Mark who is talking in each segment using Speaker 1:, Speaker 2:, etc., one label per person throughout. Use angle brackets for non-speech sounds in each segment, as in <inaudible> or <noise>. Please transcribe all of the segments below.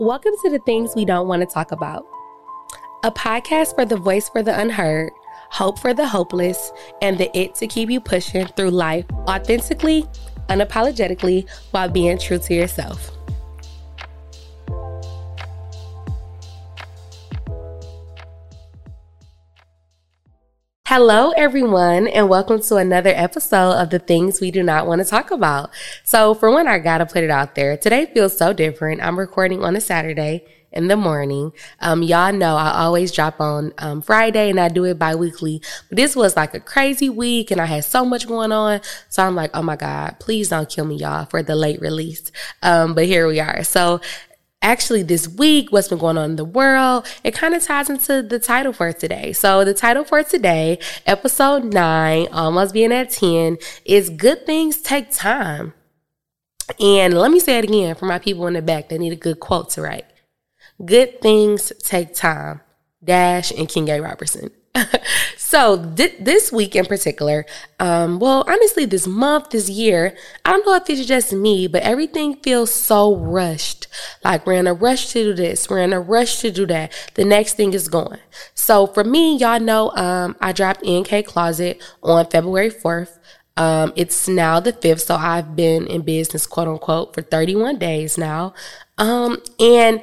Speaker 1: Welcome to the things we don't want to talk about. A podcast for the voice for the unheard, hope for the hopeless, and the it to keep you pushing through life authentically, unapologetically, while being true to yourself. Hello, everyone, and welcome to another episode of the things we do not want to talk about. So, for one, I gotta put it out there. Today feels so different. I'm recording on a Saturday in the morning. Um, y'all know I always drop on um, Friday and I do it bi-weekly. But this was like a crazy week and I had so much going on. So I'm like, oh my God, please don't kill me, y'all, for the late release. Um, but here we are. So actually this week, what's been going on in the world, it kind of ties into the title for today. So the title for today, episode nine, almost being at 10, is Good Things Take Time. And let me say it again for my people in the back that need a good quote to write. Good things take time. Dash and King A. Robertson. <laughs> so th- this week in particular, um, well, honestly, this month, this year, I don't know if it's just me, but everything feels so rushed. Like we're in a rush to do this, we're in a rush to do that. The next thing is going. So for me, y'all know, um, I dropped NK Closet on February 4th. Um, it's now the fifth, so I've been in business, quote unquote, for 31 days now. Um, and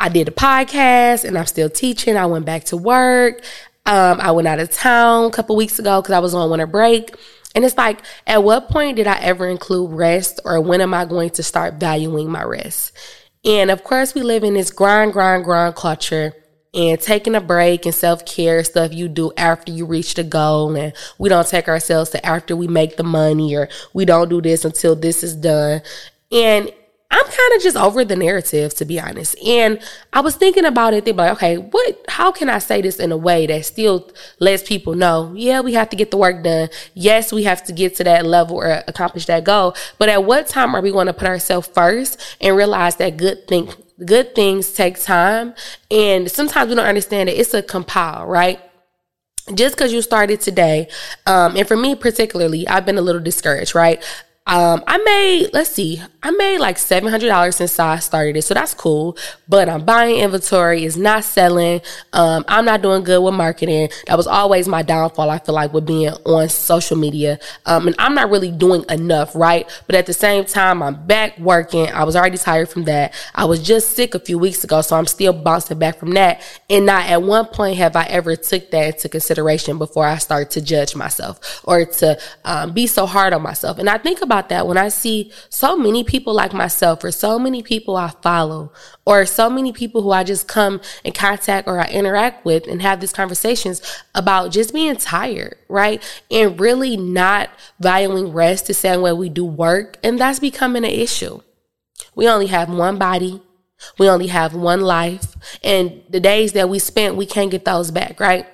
Speaker 1: I did a podcast and I'm still teaching. I went back to work. Um, I went out of town a couple weeks ago because I was on winter break. And it's like, at what point did I ever include rest or when am I going to start valuing my rest? And of course, we live in this grind, grind, grind culture and taking a break and self care stuff you do after you reach the goal. And we don't take ourselves to after we make the money or we don't do this until this is done. And I'm kind of just over the narrative, to be honest. And I was thinking about it, thinking like, okay, what, how can I say this in a way that still lets people know, yeah, we have to get the work done. Yes, we have to get to that level or accomplish that goal. But at what time are we going to put ourselves first and realize that good thing, good things take time? And sometimes we don't understand that it's a compile, right? just because you started today, um, and for me particularly, I've been a little discouraged, right? Um, I made, let's see, I made like $700 since I started it. So that's cool. But I'm buying inventory. It's not selling. Um, I'm not doing good with marketing. That was always my downfall. I feel like with being on social media. Um, and I'm not really doing enough, right? But at the same time, I'm back working. I was already tired from that. I was just sick a few weeks ago. So I'm still bouncing back from that. And not at one point have I ever took that into consideration before I start to judge myself or to um, be so hard on myself. And I think about that when I see so many people like myself or so many people I follow or so many people who I just come in contact or I interact with and have these conversations about just being tired, right? And really not valuing rest the same way we do work. And that's becoming an issue. We only have one body. We only have one life. And the days that we spent, we can't get those back, right?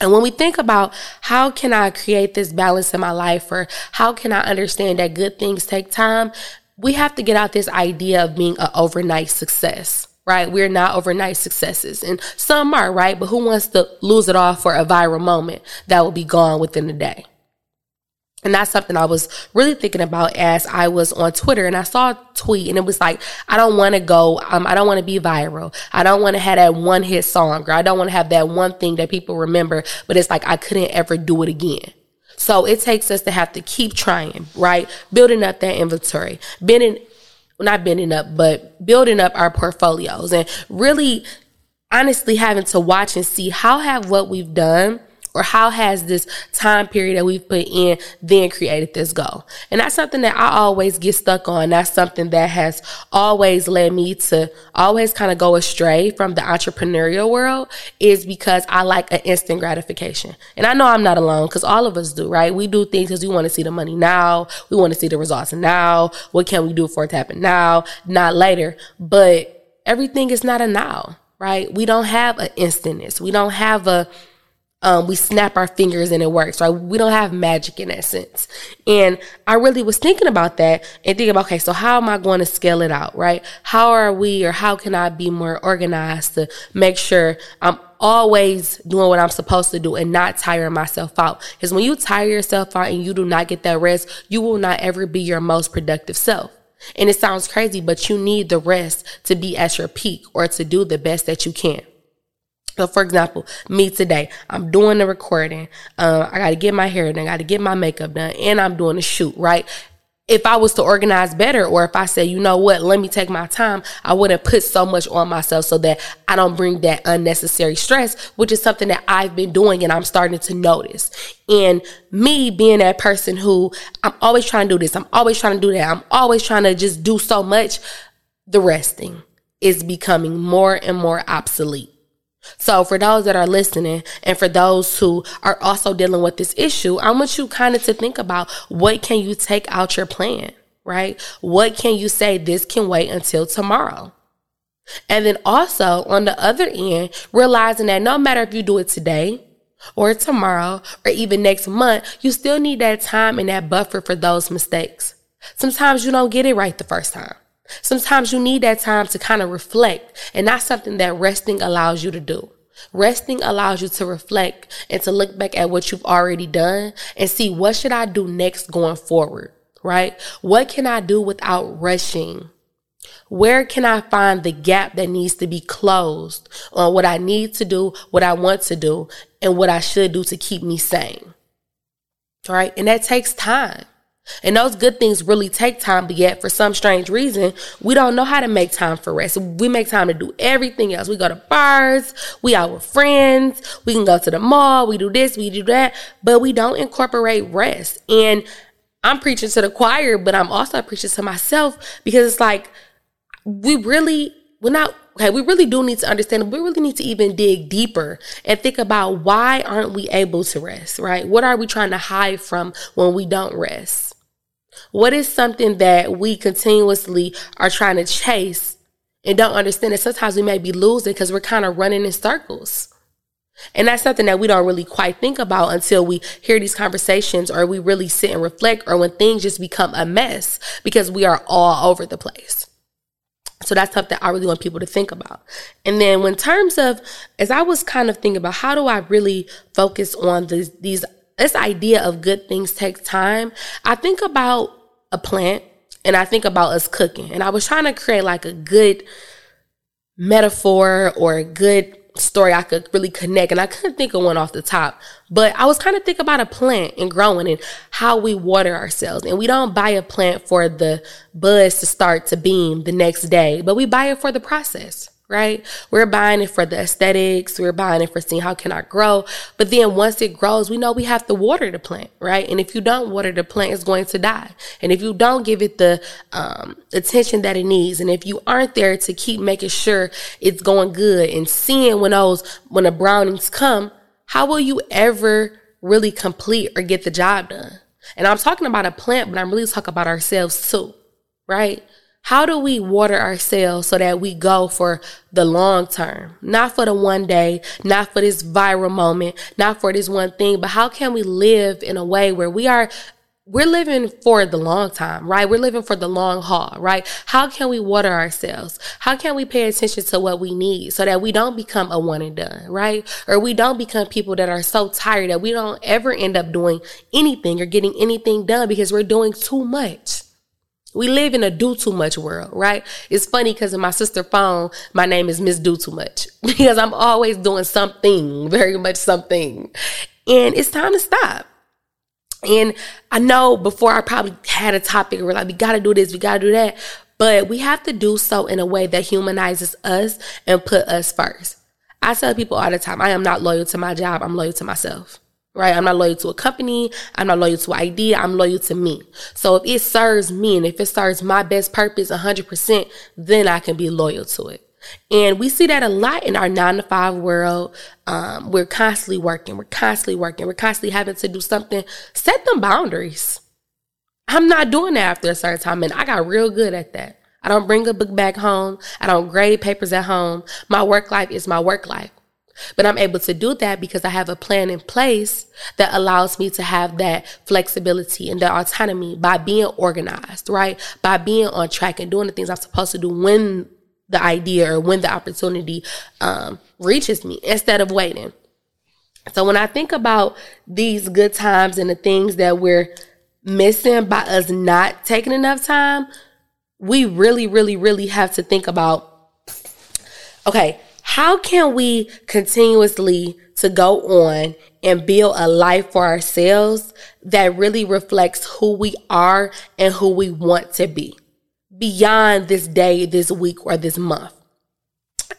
Speaker 1: And when we think about how can I create this balance in my life or how can I understand that good things take time, we have to get out this idea of being an overnight success, right? We're not overnight successes and some are, right? But who wants to lose it all for a viral moment that will be gone within a day? And that's something I was really thinking about as I was on Twitter and I saw a tweet and it was like, I don't want to go, um, I don't want to be viral. I don't want to have that one hit song or I don't want to have that one thing that people remember, but it's like I couldn't ever do it again. So it takes us to have to keep trying, right? Building up that inventory, bending, not bending up, but building up our portfolios and really honestly having to watch and see how have what we've done or how has this time period that we've put in then created this goal? And that's something that I always get stuck on. That's something that has always led me to always kind of go astray from the entrepreneurial world is because I like an instant gratification. And I know I'm not alone because all of us do, right? We do things because we want to see the money now. We want to see the results now. What can we do for it to happen now, not later? But everything is not a now, right? We don't have an instantness. We don't have a, um, we snap our fingers and it works, right? We don't have magic in that sense. And I really was thinking about that and thinking about, okay, so how am I going to scale it out, right? How are we or how can I be more organized to make sure I'm always doing what I'm supposed to do and not tiring myself out? Because when you tire yourself out and you do not get that rest, you will not ever be your most productive self. And it sounds crazy, but you need the rest to be at your peak or to do the best that you can. So, for example, me today, I'm doing the recording. Uh, I got to get my hair done. I got to get my makeup done, and I'm doing a shoot. Right? If I was to organize better, or if I say, you know what, let me take my time, I wouldn't put so much on myself so that I don't bring that unnecessary stress, which is something that I've been doing and I'm starting to notice. And me being that person who I'm always trying to do this, I'm always trying to do that, I'm always trying to just do so much, the resting is becoming more and more obsolete. So for those that are listening and for those who are also dealing with this issue, I want you kind of to think about what can you take out your plan, right? What can you say this can wait until tomorrow? And then also on the other end, realizing that no matter if you do it today or tomorrow or even next month, you still need that time and that buffer for those mistakes. Sometimes you don't get it right the first time. Sometimes you need that time to kind of reflect, and that's something that resting allows you to do. Resting allows you to reflect and to look back at what you've already done and see what should I do next going forward, right? What can I do without rushing? Where can I find the gap that needs to be closed on what I need to do, what I want to do, and what I should do to keep me sane? Right? And that takes time. And those good things really take time, but yet for some strange reason, we don't know how to make time for rest. We make time to do everything else. We go to bars, we out with friends, we can go to the mall, we do this, we do that, but we don't incorporate rest. And I'm preaching to the choir, but I'm also preaching to myself because it's like we really we're not okay we really do need to understand we really need to even dig deeper and think about why aren't we able to rest right what are we trying to hide from when we don't rest what is something that we continuously are trying to chase and don't understand that sometimes we may be losing because we're kind of running in circles? And that's something that we don't really quite think about until we hear these conversations or we really sit and reflect or when things just become a mess because we are all over the place. So that's something that I really want people to think about. And then in terms of, as I was kind of thinking about how do I really focus on these, these this idea of good things takes time. I think about a plant and I think about us cooking. And I was trying to create like a good metaphor or a good story I could really connect. And I couldn't think of one off the top. But I was kind of thinking about a plant and growing and how we water ourselves. And we don't buy a plant for the buds to start to beam the next day, but we buy it for the process right? We're buying it for the aesthetics. We're buying it for seeing how can I grow. But then once it grows, we know we have to water the plant, right? And if you don't water the plant, it's going to die. And if you don't give it the um, attention that it needs, and if you aren't there to keep making sure it's going good and seeing when those when the brownings come, how will you ever really complete or get the job done? And I'm talking about a plant, but I'm really talking about ourselves too, right? How do we water ourselves so that we go for the long term? Not for the one day, not for this viral moment, not for this one thing, but how can we live in a way where we are we're living for the long time, right? We're living for the long haul, right? How can we water ourselves? How can we pay attention to what we need so that we don't become a one and done, right? Or we don't become people that are so tired that we don't ever end up doing anything or getting anything done because we're doing too much. We live in a do too much world, right? It's funny because in my sister phone, my name is Miss Do Too Much <laughs> because I'm always doing something, very much something. And it's time to stop. And I know before I probably had a topic where like, we gotta do this, we gotta do that. But we have to do so in a way that humanizes us and put us first. I tell people all the time, I am not loyal to my job, I'm loyal to myself right? I'm not loyal to a company. I'm not loyal to idea. I'm loyal to me. So if it serves me and if it serves my best purpose 100%, then I can be loyal to it. And we see that a lot in our nine to five world. Um, we're constantly working. We're constantly working. We're constantly having to do something. Set them boundaries. I'm not doing that after a certain time. And I got real good at that. I don't bring a book back home. I don't grade papers at home. My work life is my work life. But I'm able to do that because I have a plan in place that allows me to have that flexibility and that autonomy by being organized, right? By being on track and doing the things I'm supposed to do when the idea or when the opportunity um, reaches me instead of waiting. So when I think about these good times and the things that we're missing by us not taking enough time, we really, really, really have to think about okay, how can we continuously to go on and build a life for ourselves that really reflects who we are and who we want to be beyond this day, this week, or this month.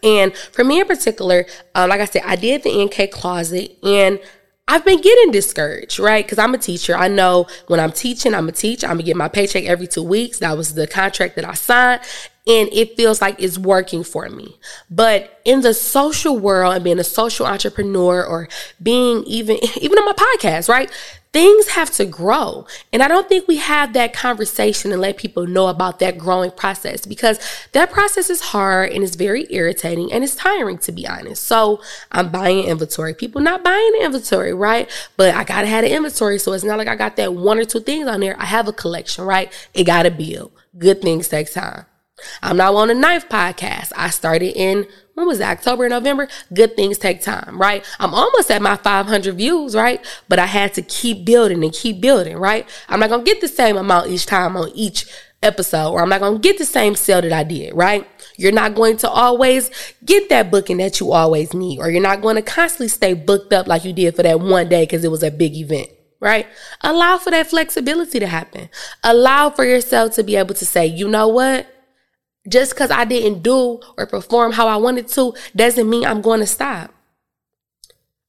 Speaker 1: And for me in particular, uh, like I said, I did the NK closet and I've been getting discouraged, right? Because I'm a teacher. I know when I'm teaching, I'm a teacher. I'm gonna get my paycheck every two weeks. That was the contract that I signed and it feels like it's working for me. But in the social world and being a social entrepreneur or being even <laughs> even on my podcast, right? Things have to grow. And I don't think we have that conversation and let people know about that growing process because that process is hard and it's very irritating and it's tiring to be honest. So I'm buying inventory. People not buying inventory, right? But I gotta have an inventory. So it's not like I got that one or two things on there. I have a collection, right? It gotta build. Good things take time. I'm now on a knife podcast. I started in when was it? October, November. Good things take time, right? I'm almost at my 500 views, right? But I had to keep building and keep building, right? I'm not gonna get the same amount each time on each episode, or I'm not gonna get the same sale that I did, right? You're not going to always get that booking that you always need, or you're not going to constantly stay booked up like you did for that one day because it was a big event right? Allow for that flexibility to happen. Allow for yourself to be able to say, you know what? Just because I didn't do or perform how I wanted to doesn't mean I'm going to stop.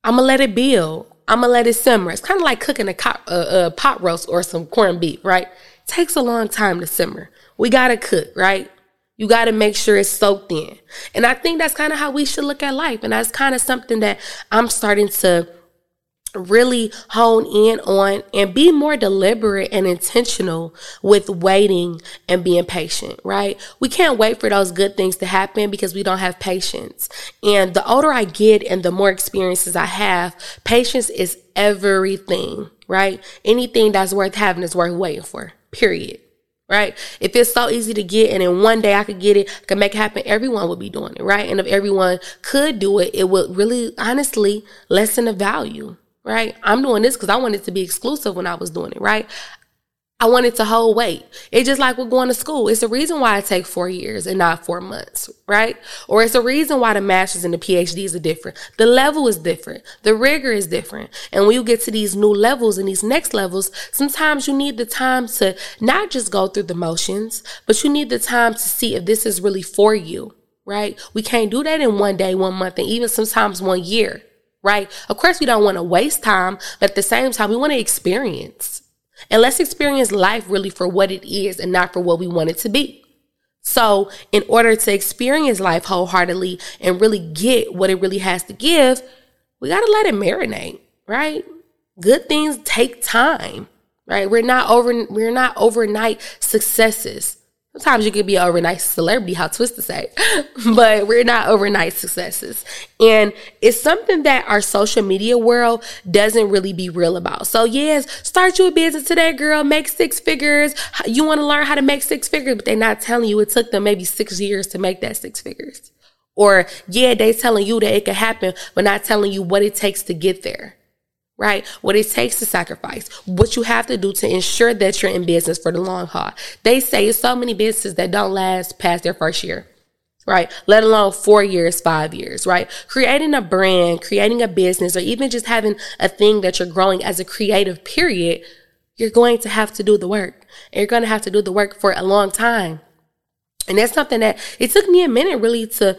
Speaker 1: I'm going to let it build. I'm going to let it simmer. It's kind of like cooking a, a, a pot roast or some corned beef, right? It takes a long time to simmer. We got to cook, right? You got to make sure it's soaked in. And I think that's kind of how we should look at life. And that's kind of something that I'm starting to really hone in on and be more deliberate and intentional with waiting and being patient, right? We can't wait for those good things to happen because we don't have patience. And the older I get and the more experiences I have, patience is everything, right? Anything that's worth having is worth waiting for, period right? If it's so easy to get and in one day I could get it, could make it happen, everyone would be doing it, right? And if everyone could do it, it would really honestly lessen the value, right? I'm doing this because I wanted to be exclusive when I was doing it, right? I wanted to hold weight. It's just like we're going to school. It's the reason why I take four years and not four months, right? Or it's the reason why the masters and the PhDs are different. The level is different. The rigor is different. And when you get to these new levels and these next levels, sometimes you need the time to not just go through the motions, but you need the time to see if this is really for you, right? We can't do that in one day, one month, and even sometimes one year right? Of course, we don't want to waste time, but at the same time, we want to experience. And let's experience life really for what it is and not for what we want it to be. So, in order to experience life wholeheartedly and really get what it really has to give, we got to let it marinate, right? Good things take time, right? We're not over we're not overnight successes. Sometimes you could be an overnight celebrity, how Twista say, <laughs> but we're not overnight successes. And it's something that our social media world doesn't really be real about. So yes, start you a business today, girl, make six figures. You want to learn how to make six figures, but they're not telling you it took them maybe six years to make that six figures. Or yeah, they're telling you that it could happen, but not telling you what it takes to get there right? What it takes to sacrifice, what you have to do to ensure that you're in business for the long haul. They say it's so many businesses that don't last past their first year. Right. Let alone four years, five years, right? Creating a brand, creating a business, or even just having a thing that you're growing as a creative period, you're going to have to do the work. And you're going to have to do the work for a long time. And that's something that it took me a minute really to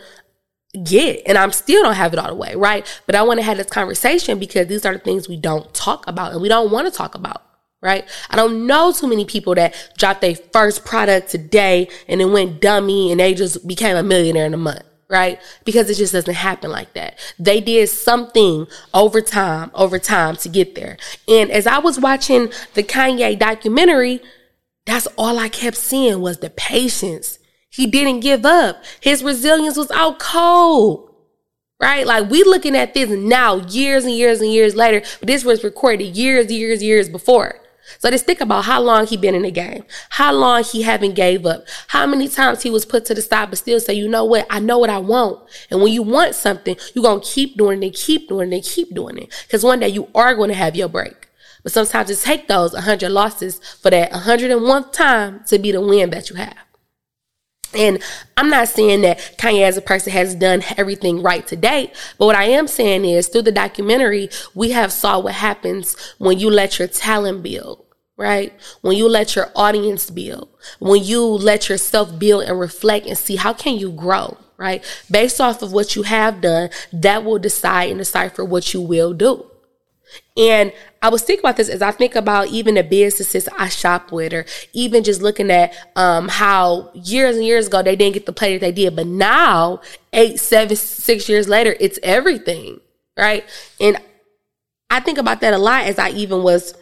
Speaker 1: get and I'm still don't have it all the way, right? But I want to have this conversation because these are the things we don't talk about and we don't want to talk about, right? I don't know too many people that dropped their first product today and it went dummy and they just became a millionaire in a month. Right? Because it just doesn't happen like that. They did something over time, over time to get there. And as I was watching the Kanye documentary, that's all I kept seeing was the patience he didn't give up. His resilience was out cold. Right? Like we looking at this now, years and years and years later, but this was recorded years, years, years before. So just think about how long he been in the game, how long he haven't gave up, how many times he was put to the side, but still say, you know what, I know what I want. And when you want something, you're gonna keep doing it keep doing it and keep doing it. Because one day you are gonna have your break. But sometimes it take those 100 losses for that 101th time to be the win that you have And I'm not saying that Kanye as a person has done everything right to date, but what I am saying is through the documentary, we have saw what happens when you let your talent build, right? When you let your audience build, when you let yourself build and reflect and see how can you grow, right? Based off of what you have done, that will decide and decipher what you will do. And I was thinking about this as I think about even the businesses I shop with, or even just looking at um, how years and years ago they didn't get the play that they did, but now eight, seven, six years later, it's everything, right? And I think about that a lot as I even was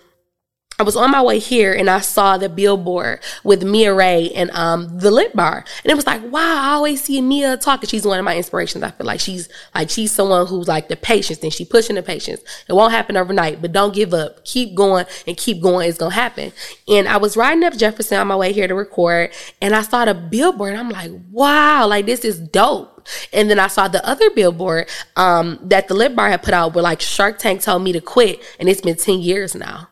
Speaker 1: I was on my way here and I saw the billboard with Mia Ray and um the lip bar. And it was like, wow, I always see Mia talking. She's one of my inspirations. I feel like she's like she's someone who's like the patience and she pushing the patience. It won't happen overnight, but don't give up. Keep going and keep going. It's gonna happen. And I was riding up Jefferson on my way here to record and I saw the billboard. I'm like, wow, like this is dope. And then I saw the other billboard um, that the lip bar had put out where like Shark Tank told me to quit, and it's been 10 years now.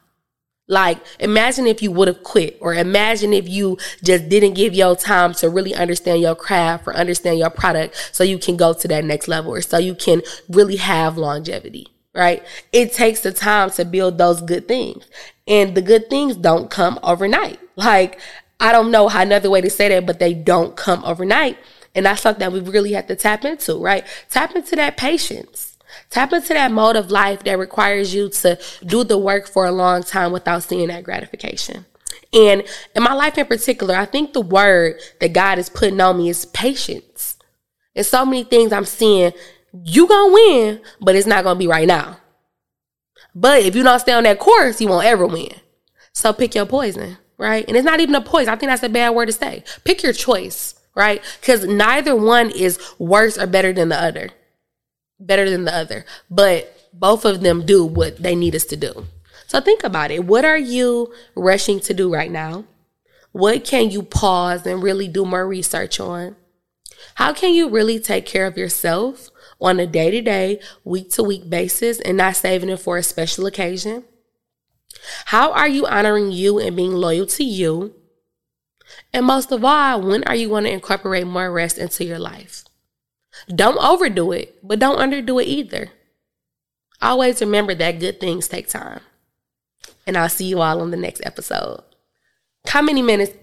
Speaker 1: Like, imagine if you would have quit, or imagine if you just didn't give your time to really understand your craft or understand your product so you can go to that next level or so you can really have longevity, right? It takes the time to build those good things. And the good things don't come overnight. Like, I don't know how another way to say that, but they don't come overnight. And that's something that we really have to tap into, right? Tap into that patience Tap into that mode of life that requires you to do the work for a long time without seeing that gratification. And in my life in particular, I think the word that God is putting on me is patience. And so many things I'm seeing, you gonna win, but it's not gonna be right now. But if you don't stay on that course, you won't ever win. So pick your poison, right? And it's not even a poison. I think that's a bad word to say. Pick your choice, right? Because neither one is worse or better than the other better than the other, but both of them do what they need us to do. So think about it. What are you rushing to do right now? What can you pause and really do more research on? How can you really take care of yourself on a day to day, week to week basis and not saving it for a special occasion? How are you honoring you and being loyal to you? And most of all, when are you going to incorporate more rest into your life? Don't overdo it, but don't underdo it either. Always remember that good things take time. And I'll see you all on the next episode. How many minutes